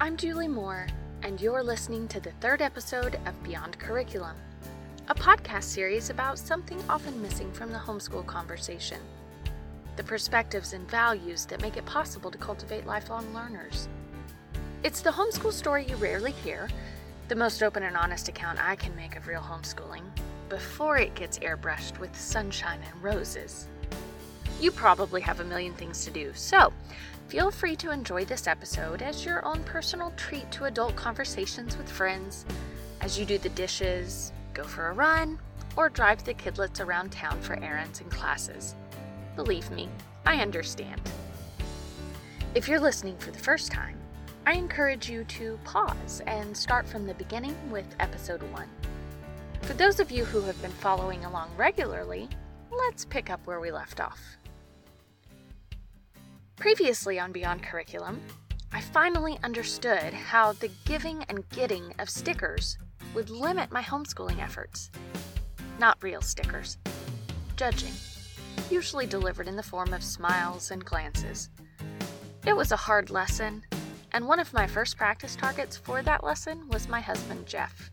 I'm Julie Moore, and you're listening to the third episode of Beyond Curriculum, a podcast series about something often missing from the homeschool conversation the perspectives and values that make it possible to cultivate lifelong learners. It's the homeschool story you rarely hear, the most open and honest account I can make of real homeschooling, before it gets airbrushed with sunshine and roses. You probably have a million things to do, so feel free to enjoy this episode as your own personal treat to adult conversations with friends as you do the dishes, go for a run, or drive the kidlets around town for errands and classes. Believe me, I understand. If you're listening for the first time, I encourage you to pause and start from the beginning with episode 1. For those of you who have been following along regularly, let's pick up where we left off. Previously on Beyond Curriculum, I finally understood how the giving and getting of stickers would limit my homeschooling efforts. Not real stickers, judging usually delivered in the form of smiles and glances. It was a hard lesson, and one of my first practice targets for that lesson was my husband, Jeff.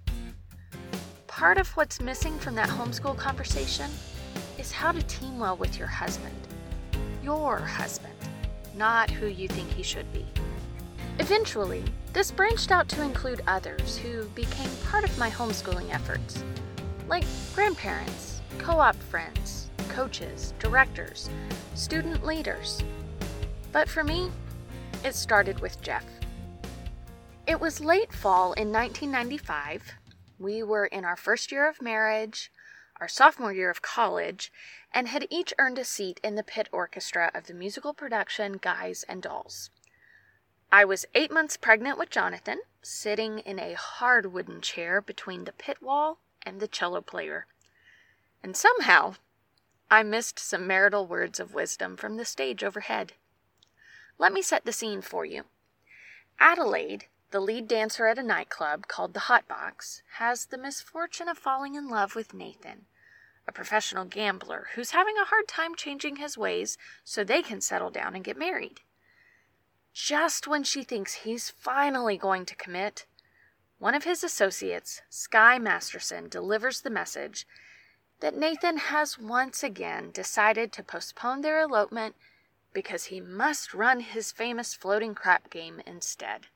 Part of what's missing from that homeschool conversation is how to team well with your husband. Your husband, not who you think he should be. Eventually, this branched out to include others who became part of my homeschooling efforts, like grandparents, co op friends, coaches, directors, student leaders. But for me, it started with Jeff. It was late fall in 1995. We were in our first year of marriage, our sophomore year of college, and had each earned a seat in the pit orchestra of the musical production Guys and Dolls. I was eight months pregnant with Jonathan, sitting in a hard wooden chair between the pit wall and the cello player. And somehow, I missed some marital words of wisdom from the stage overhead. Let me set the scene for you. Adelaide, the lead dancer at a nightclub called the Hot Box, has the misfortune of falling in love with Nathan, a professional gambler who's having a hard time changing his ways so they can settle down and get married. Just when she thinks he's finally going to commit, one of his associates, Sky Masterson, delivers the message that Nathan has once again decided to postpone their elopement because he must run his famous floating crap game instead.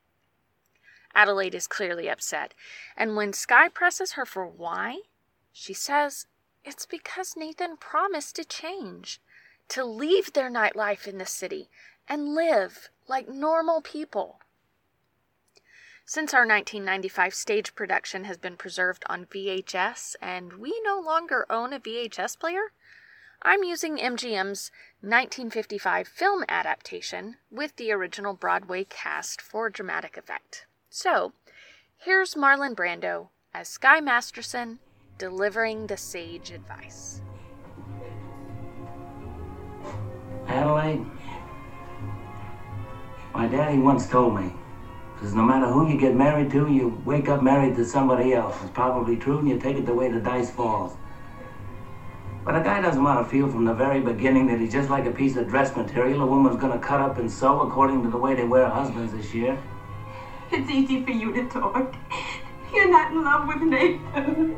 Adelaide is clearly upset, and when Sky presses her for why, she says it's because Nathan promised to change, to leave their nightlife in the city and live like normal people. Since our 1995 stage production has been preserved on VHS and we no longer own a VHS player, I'm using MGM's 1955 film adaptation with the original Broadway cast for dramatic effect. So, here's Marlon Brando as Sky Masterson delivering the sage advice. Adelaide, my daddy once told me because no matter who you get married to, you wake up married to somebody else. It's probably true, and you take it the way the dice falls. But a guy doesn't want to feel from the very beginning that he's just like a piece of dress material a woman's going to cut up and sew according to the way they wear husbands this year. It's easy for you to talk. You're not in love with Nathan.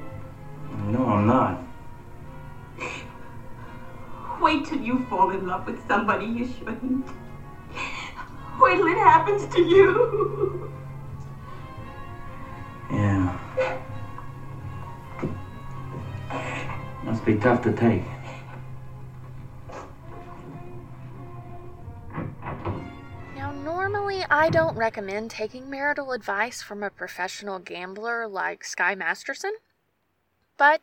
No, I'm not. Wait till you fall in love with somebody you shouldn't. Wait till it happens to you. Yeah. Must be tough to take. I don't recommend taking marital advice from a professional gambler like Sky Masterson, but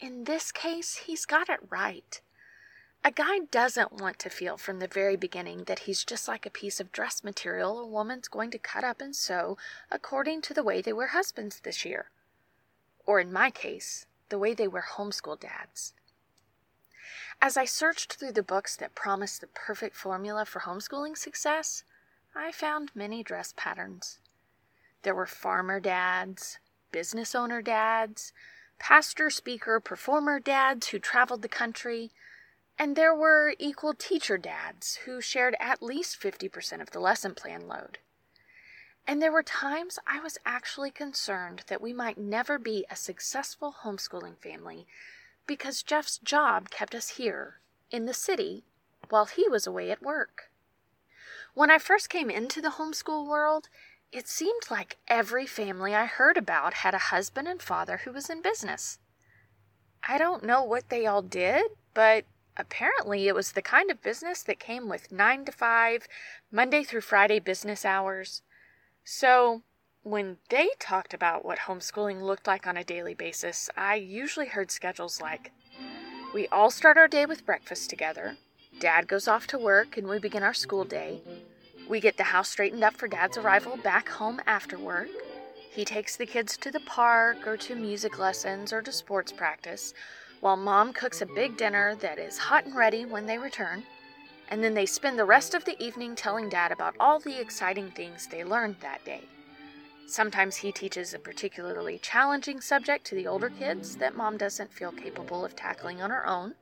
in this case, he's got it right. A guy doesn't want to feel from the very beginning that he's just like a piece of dress material a woman's going to cut up and sew according to the way they were husbands this year. Or in my case, the way they were homeschool dads. As I searched through the books that promised the perfect formula for homeschooling success, I found many dress patterns. There were farmer dads, business owner dads, pastor, speaker, performer dads who traveled the country, and there were equal teacher dads who shared at least 50% of the lesson plan load. And there were times I was actually concerned that we might never be a successful homeschooling family because Jeff's job kept us here in the city while he was away at work. When I first came into the homeschool world, it seemed like every family I heard about had a husband and father who was in business. I don't know what they all did, but apparently it was the kind of business that came with 9 to 5, Monday through Friday business hours. So, when they talked about what homeschooling looked like on a daily basis, I usually heard schedules like we all start our day with breakfast together, Dad goes off to work, and we begin our school day. We get the house straightened up for Dad's arrival back home after work. He takes the kids to the park or to music lessons or to sports practice, while Mom cooks a big dinner that is hot and ready when they return. And then they spend the rest of the evening telling Dad about all the exciting things they learned that day. Sometimes he teaches a particularly challenging subject to the older kids that Mom doesn't feel capable of tackling on her own.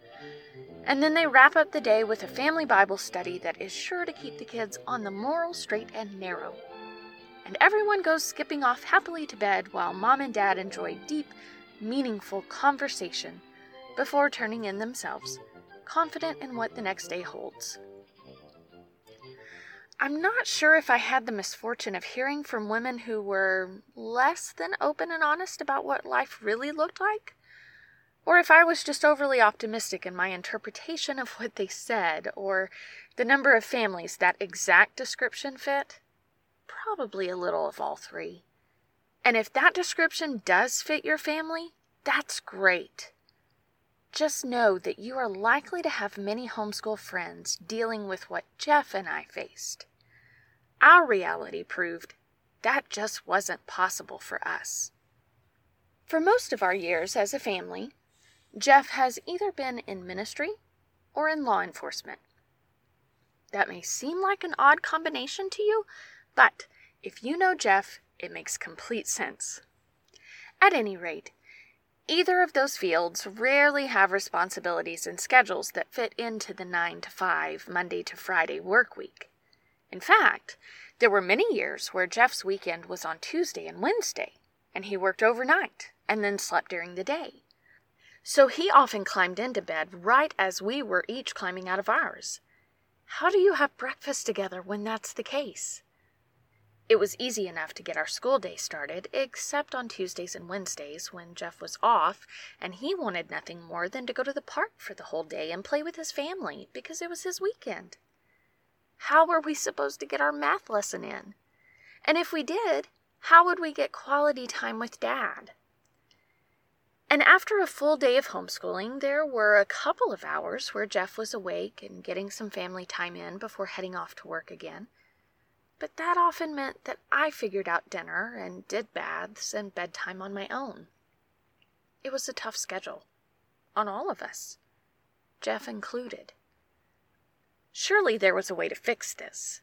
And then they wrap up the day with a family Bible study that is sure to keep the kids on the moral straight and narrow and everyone goes skipping off happily to bed while mom and dad enjoy deep, meaningful conversation before turning in themselves, confident in what the next day holds. I'm not sure if I had the misfortune of hearing from women who were less than open and honest about what life really looked like, or if I was just overly optimistic in my interpretation of what they said, or the number of families that exact description fit probably a little of all three. And if that description does fit your family, that's great. Just know that you are likely to have many homeschool friends dealing with what Jeff and I faced. Our reality proved that just wasn't possible for us. For most of our years as a family, Jeff has either been in ministry or in law enforcement. That may seem like an odd combination to you, but if you know Jeff, it makes complete sense. At any rate, either of those fields rarely have responsibilities and schedules that fit into the 9 to 5, Monday to Friday work week. In fact, there were many years where Jeff's weekend was on Tuesday and Wednesday, and he worked overnight and then slept during the day. So he often climbed into bed right as we were each climbing out of ours. How do you have breakfast together when that's the case? It was easy enough to get our school day started, except on Tuesdays and Wednesdays when Jeff was off and he wanted nothing more than to go to the park for the whole day and play with his family because it was his weekend. How were we supposed to get our math lesson in? And if we did, how would we get quality time with Dad? And after a full day of homeschooling, there were a couple of hours where Jeff was awake and getting some family time in before heading off to work again. But that often meant that I figured out dinner and did baths and bedtime on my own. It was a tough schedule on all of us, Jeff included. Surely there was a way to fix this.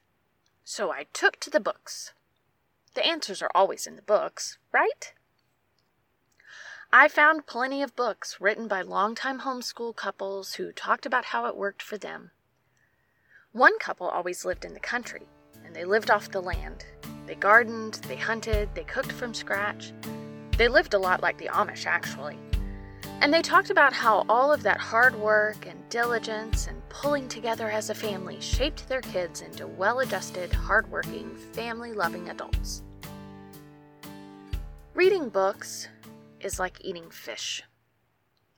So I took to the books. The answers are always in the books, right? I found plenty of books written by longtime homeschool couples who talked about how it worked for them. One couple always lived in the country, and they lived off the land. They gardened, they hunted, they cooked from scratch. They lived a lot like the Amish, actually. And they talked about how all of that hard work and diligence and pulling together as a family shaped their kids into well adjusted, hardworking, family loving adults. Reading books is like eating fish.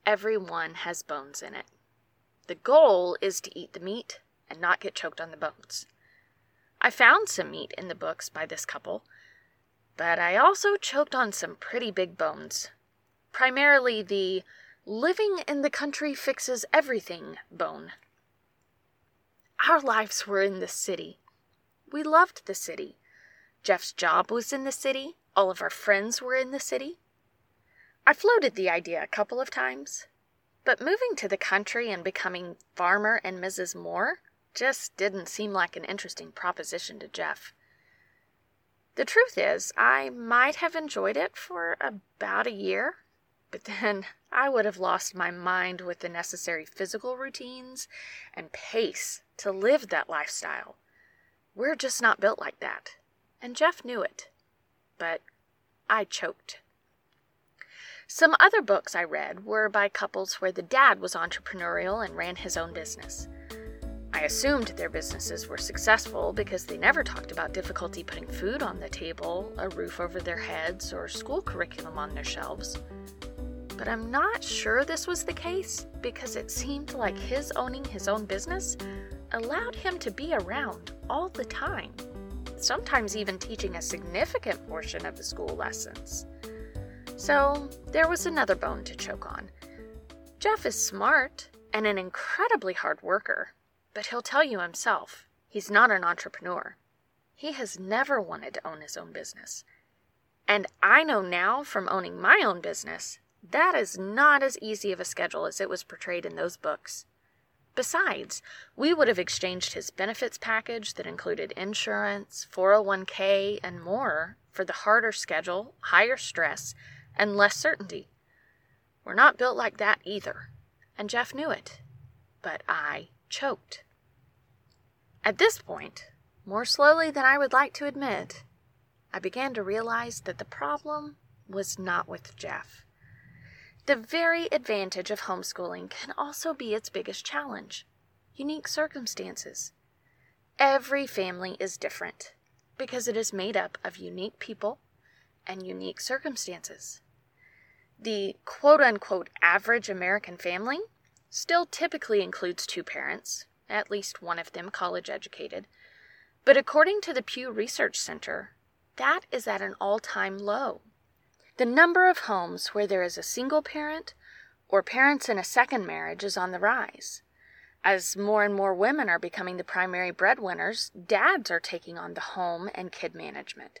Every one has bones in it. The goal is to eat the meat and not get choked on the bones. I found some meat in the books by this couple, but I also choked on some pretty big bones. Primarily the living in the country fixes everything bone. Our lives were in the city. We loved the city. Jeff's job was in the city. All of our friends were in the city. I floated the idea a couple of times, but moving to the country and becoming Farmer and Mrs. Moore just didn't seem like an interesting proposition to Jeff. The truth is, I might have enjoyed it for about a year, but then I would have lost my mind with the necessary physical routines and pace to live that lifestyle. We're just not built like that. and Jeff knew it. But I choked. Some other books I read were by couples where the dad was entrepreneurial and ran his own business. I assumed their businesses were successful because they never talked about difficulty putting food on the table, a roof over their heads, or school curriculum on their shelves. But I'm not sure this was the case because it seemed like his owning his own business allowed him to be around all the time, sometimes even teaching a significant portion of the school lessons. So there was another bone to choke on. Jeff is smart and an incredibly hard worker but he'll tell you himself he's not an entrepreneur. He has never wanted to own his own business. And I know now from owning my own business, that is not as easy of a schedule as it was portrayed in those books. Besides, we would have exchanged his benefits package that included insurance, 401k, and more for the harder schedule, higher stress, and less certainty. We're not built like that either, and Jeff knew it. But I choked. At this point, more slowly than I would like to admit, I began to realize that the problem was not with Jeff. The very advantage of homeschooling can also be its biggest challenge unique circumstances. Every family is different because it is made up of unique people and unique circumstances. The quote unquote average American family still typically includes two parents, at least one of them college educated. But according to the Pew Research Center, that is at an all time low. The number of homes where there is a single parent or parents in a second marriage is on the rise. As more and more women are becoming the primary breadwinners, dads are taking on the home and kid management.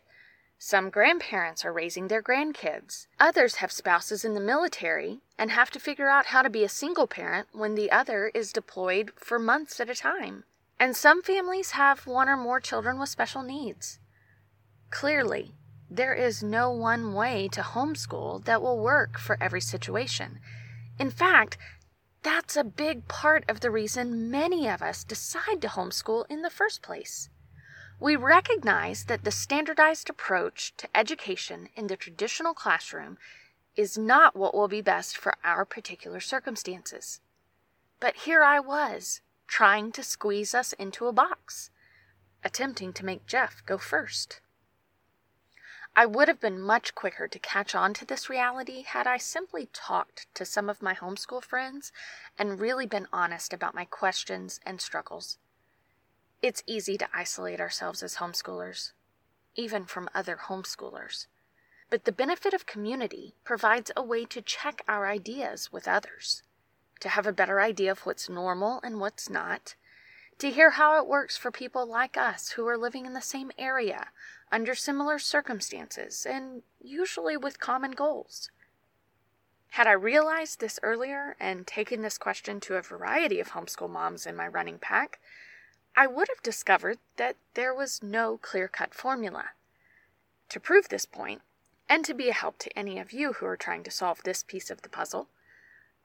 Some grandparents are raising their grandkids. Others have spouses in the military and have to figure out how to be a single parent when the other is deployed for months at a time. And some families have one or more children with special needs. Clearly, there is no one way to homeschool that will work for every situation. In fact, that's a big part of the reason many of us decide to homeschool in the first place. We recognize that the standardized approach to education in the traditional classroom is not what will be best for our particular circumstances. But here I was, trying to squeeze us into a box, attempting to make Jeff go first. I would have been much quicker to catch on to this reality had I simply talked to some of my homeschool friends and really been honest about my questions and struggles. It's easy to isolate ourselves as homeschoolers, even from other homeschoolers. But the benefit of community provides a way to check our ideas with others, to have a better idea of what's normal and what's not, to hear how it works for people like us who are living in the same area, under similar circumstances, and usually with common goals. Had I realized this earlier and taken this question to a variety of homeschool moms in my running pack, I would have discovered that there was no clear cut formula. To prove this point, and to be a help to any of you who are trying to solve this piece of the puzzle,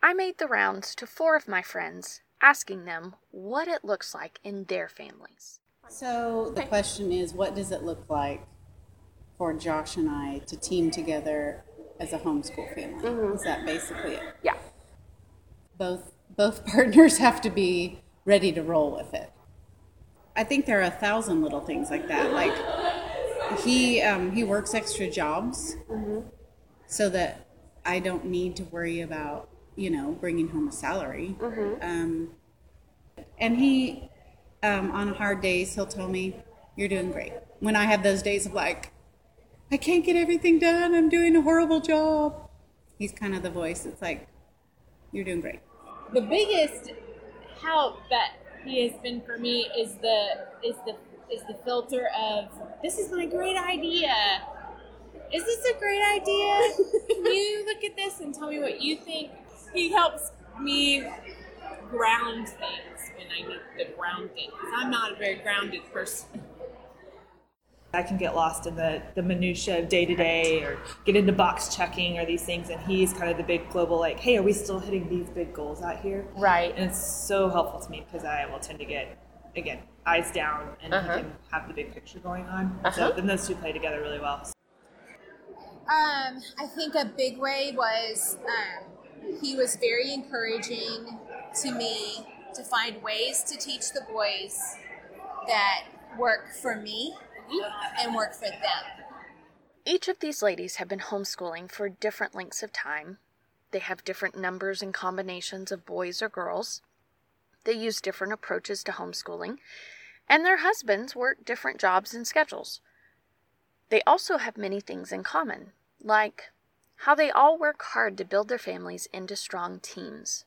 I made the rounds to four of my friends, asking them what it looks like in their families. So the question is what does it look like for Josh and I to team together as a homeschool family? Mm-hmm. Is that basically it? Yeah. Both both partners have to be ready to roll with it. I think there are a thousand little things like that. Like he um, he works extra jobs mm-hmm. so that I don't need to worry about you know bringing home a salary. Mm-hmm. Um, and he um, on hard days he'll tell me you're doing great. When I have those days of like I can't get everything done, I'm doing a horrible job. He's kind of the voice. It's like you're doing great. The biggest help that he has been for me is the is the is the filter of this is my great idea. Is this a great idea? Can you look at this and tell me what you think? He helps me ground things when I need the grounding because I'm not a very grounded person. I can get lost in the, the minutia of day to day or get into box checking or these things. And he's kind of the big global, like, hey, are we still hitting these big goals out here? Right. And it's so helpful to me because I will tend to get, again, eyes down and Uh-huh. he can have the big picture going on. Uh-huh. So then those two play together really well. Um, I think a big way was um, he was very encouraging to me to find ways to teach the boys that work for me Uh, and work for them. Each of these ladies have been homeschooling for different lengths of time. They have different numbers and combinations of boys or girls. They use different approaches to homeschooling, and their husbands work different jobs and schedules. They also have many things in common, like how they all work hard to build their families into strong teams.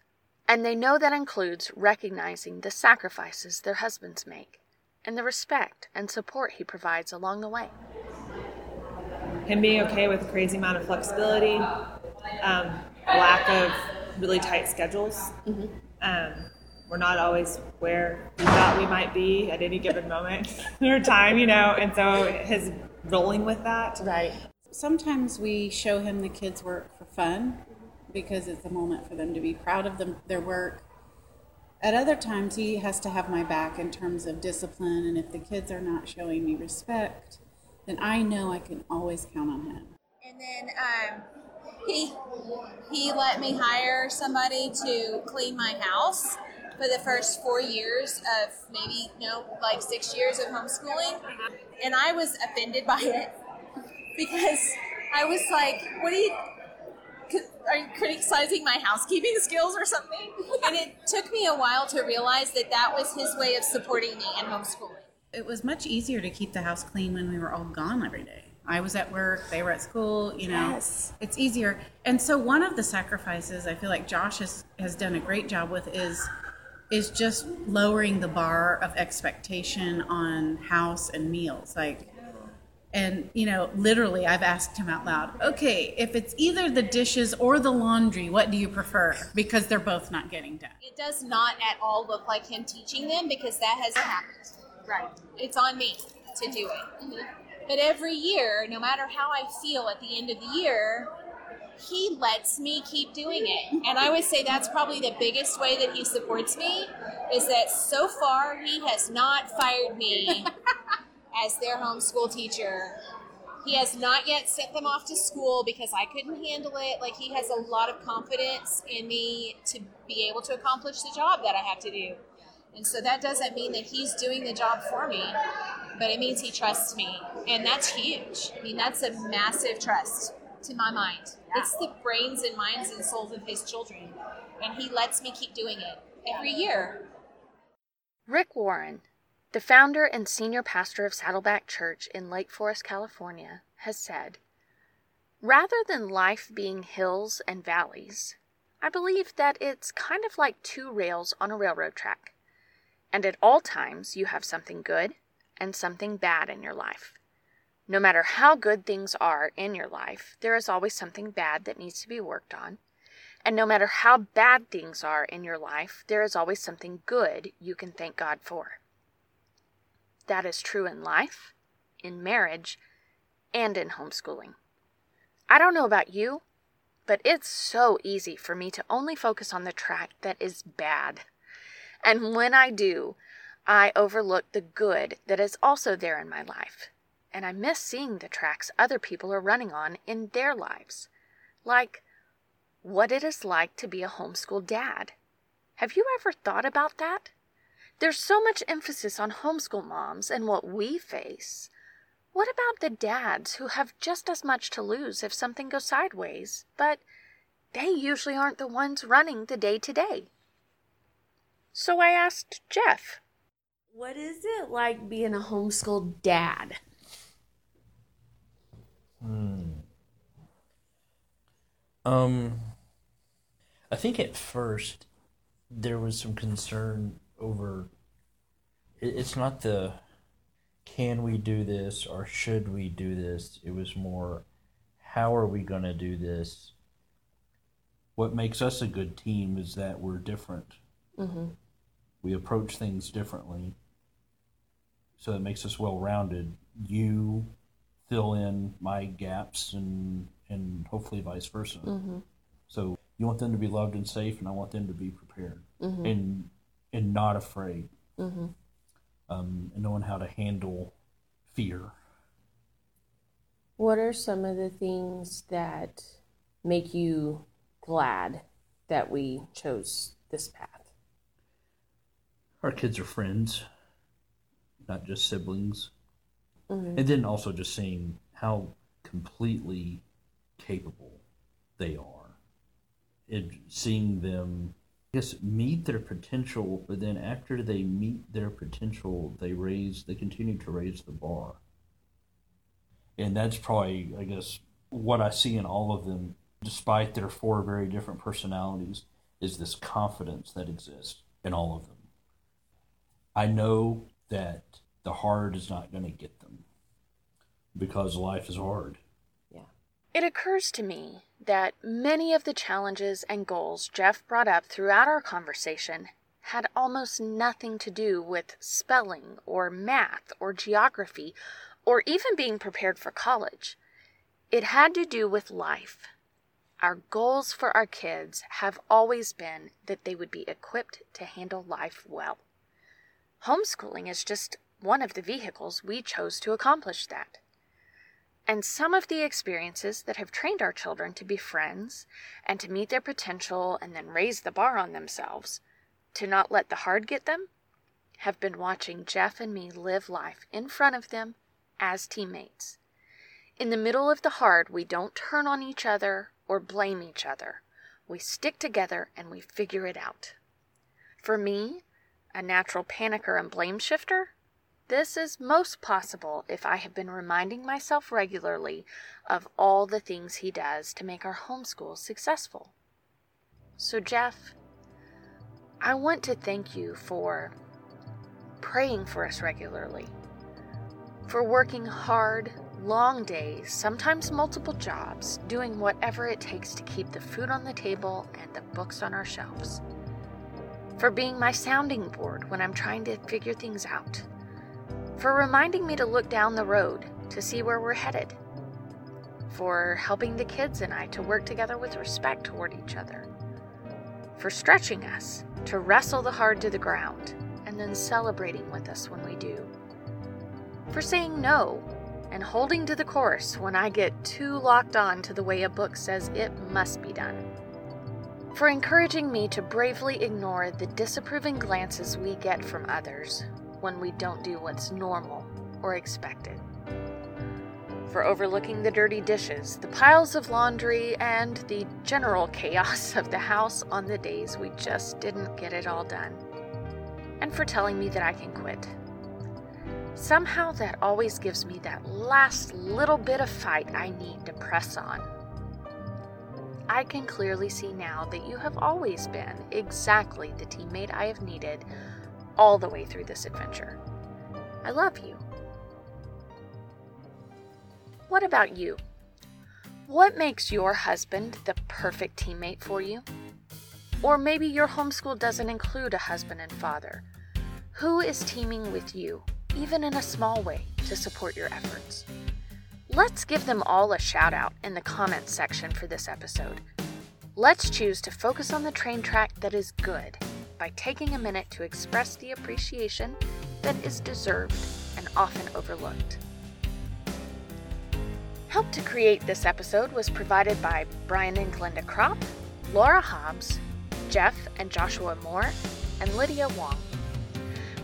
And they know that includes recognizing the sacrifices their husbands make and the respect and support he provides along the way. him being okay with a crazy amount of flexibility, um, lack of really tight schedules. Um, we're not always where we thought we might be at any given moment or time, you know, and so his rolling with that. Right. Sometimes we show him the kids' work for fun because it's a moment for them to be proud of them, their work. At other times, he has to have my back in terms of discipline, and if the kids are not showing me respect, then I know I can always count on him. And then um, he he let me hire somebody to clean my house for the first four years of maybe no like six years of homeschooling, and I was offended by it because I was like, "What do you?" Are you criticizing my housekeeping skills or something? And it took me a while to realize that that was his way of supporting me in homeschooling. It was much easier to keep the house clean when we were all gone every day. I was at work, they were at school, you know. Yes. It's easier. And so one of the sacrifices I feel like Josh has, has done a great job with is is just lowering the bar of expectation on house and meals. Like and you know, literally I've asked him out loud, okay, if it's either the dishes or the laundry, what do you prefer? Because they're both not getting done. It does not at all look like him teaching them because that hasn't happened. Right. It's on me to do it. Mm-hmm. But every year, no matter how I feel at the end of the year, he lets me keep doing it. And I would say that's probably the biggest way that he supports me is that so far he has not fired me as their homeschool teacher. He has not yet sent them off to school because I couldn't handle it. Like he has a lot of confidence in me to be able to accomplish the job that I have to do. And so that doesn't mean that he's doing the job for me, but it means he trusts me. And that's huge. I mean, that's a massive trust to my mind. It's the brains and minds and souls of his children. And he lets me keep doing it every year. Rick Warren, the founder and senior pastor of Saddleback Church in Lake Forest, California, has said Rather than life being hills and valleys, I believe that it's kind of like two rails on a railroad track. And at all times, you have something good and something bad in your life. No matter how good things are in your life, there is always something bad that needs to be worked on. And no matter how bad things are in your life, there is always something good you can thank God for. That is true in life, in marriage, and in homeschooling. I don't know about you, but it's so easy for me to only focus on the track that is bad. And when I do, I overlook the good that is also there in my life. And I miss seeing the tracks other people are running on in their lives. Like what it is like to be a homeschool dad. Have you ever thought about that? There's so much emphasis on homeschool moms and what we face. What about the dads who have just as much to lose if something goes sideways, but they usually aren't the ones running the day to day? So I asked Jeff. What is it like being a homeschool dad? Hmm. Um, I think at first there was some concern over. it- It's not the can we do this or should we do this. It was more how are we going to do this. What makes us a good team is that we're different. Mm-hmm. We approach things differently. So it makes us well rounded. You fill in my gaps and and hopefully vice versa. Mm-hmm. So you want them to be loved and safe, and I want them to be prepared Mm-hmm. and and not afraid. Mm-hmm. um, and knowing how to handle fear. What are some of the things that make you glad that we chose this path? Our kids are friends, not just siblings. Mhm. And then also just seeing how completely capable they are. And seeing them, guess, meet their potential, but then after they meet their potential, they raise, they continue to raise the bar. And that's probably, I guess, what I see in all of them, despite their four very different personalities, is this confidence that exists in all of them. I know that the hard is not going to get them because life is hard. It occurs to me that many of the challenges and goals Jeff brought up throughout our conversation had almost nothing to do with spelling or math or geography or even being prepared for college. It had to do with life. Our goals for our kids have always been that they would be equipped to handle life well. Homeschooling is just one of the vehicles we chose to accomplish that. And some of the experiences that have trained our children to be friends and to meet their potential and then raise the bar on themselves, to not let the hard get them, have been watching Jeff and me live life in front of them as teammates. In the middle of the hard, we don't turn on each other or blame each other. We stick together and we figure it out. For me, a natural panicker and blame shifter, this is most possible if I have been reminding myself regularly of all the things he does to make our homeschool successful. So, Jeff, I want to thank you for praying for us regularly, for working hard, long days, sometimes multiple jobs, doing whatever it takes to keep the food on the table and the books on our shelves, for being my sounding board when I'm trying to figure things out for reminding me to look down the road to see where we're headed, for helping the kids and I to work together with respect toward each other, for stretching us to wrestle the hard to the ground and then celebrating with us when we do, for saying no and holding to the course when I get too locked on to the way a book says it must be done. For encouraging me to bravely ignore the disapproving glances we get from others when we don't do what's normal or expected. For overlooking the dirty dishes, the piles of laundry, and the general chaos of the house on the days we just didn't get it all done. And for telling me that I can quit. Somehow that always gives me that last little bit of fight I need to press on. I can clearly see now that you have always been exactly the teammate I have needed all the way through this adventure. I love you. What about you? What makes your husband the perfect teammate for you? Or maybe your homeschool doesn't include a husband and father. Who is teaming with you, even in a small way, to support your efforts? Let's give them all a shout out in the comments section for this episode. Let's choose to focus on the train track that is good by taking a minute to express the appreciation that is deserved and often overlooked. Help to create this episode was provided by Brian and Glenda Kropp, Laura Hobbs, Jeff and Joshua Moore, and Lydia Wong.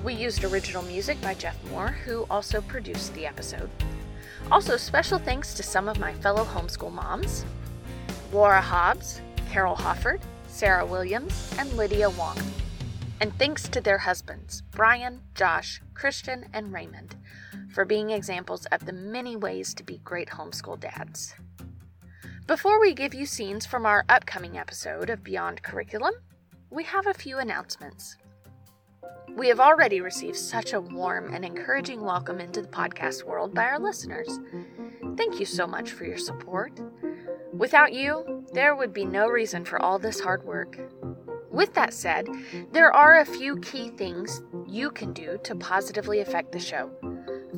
We used original music by Jeff Moore, who also produced the episode. Also, special thanks to some of my fellow homeschool moms Laura Hobbs, Carol Hofford, Sarah Williams, and Lydia Wong. And thanks to their husbands, Brian, Josh, Christian, and Raymond, for being examples of the many ways to be great homeschool dads. Before we give you scenes from our upcoming episode of Beyond Curriculum, we have a few announcements. We have already received such a warm and encouraging welcome into the podcast world by our listeners. Thank you so much for your support. Without you, there would be no reason for all this hard work. With that said, there are a few key things you can do to positively affect the show.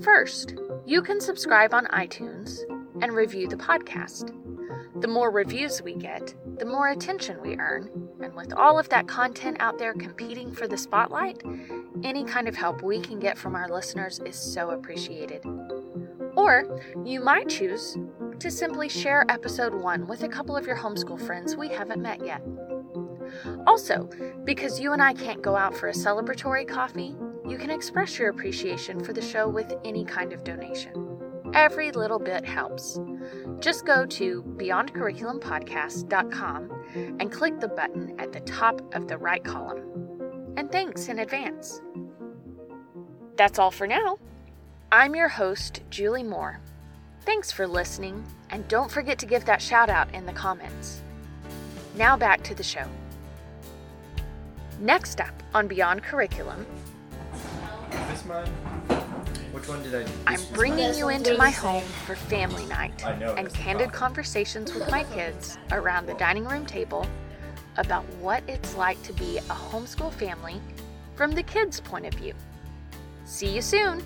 First, you can subscribe on iTunes and review the podcast. The more reviews we get, the more attention we earn, and with all of that content out there competing for the spotlight, Any kind of help we can get from our listeners is so appreciated. Or you might choose to simply share episode one with a couple of your homeschool friends we haven't met yet. Also, because you and I can't go out for a celebratory coffee, you can express your appreciation for the show with any kind of donation. Every little bit helps. Just go to beyondcurriculumpodcast.com and click the button at the top of the right column. And thanks in advance. That's all for now. I'm your host, Julie Moore. Thanks for listening, and don't forget to give that shout out in the comments. Now back to the show. Next up on Beyond Curriculum, This mine? Which one did I? I'm bringing you into my home for family night and candid conversations with my kids around the dining room table about what it's like to be a homeschool family from the kids' point of view. See you soon!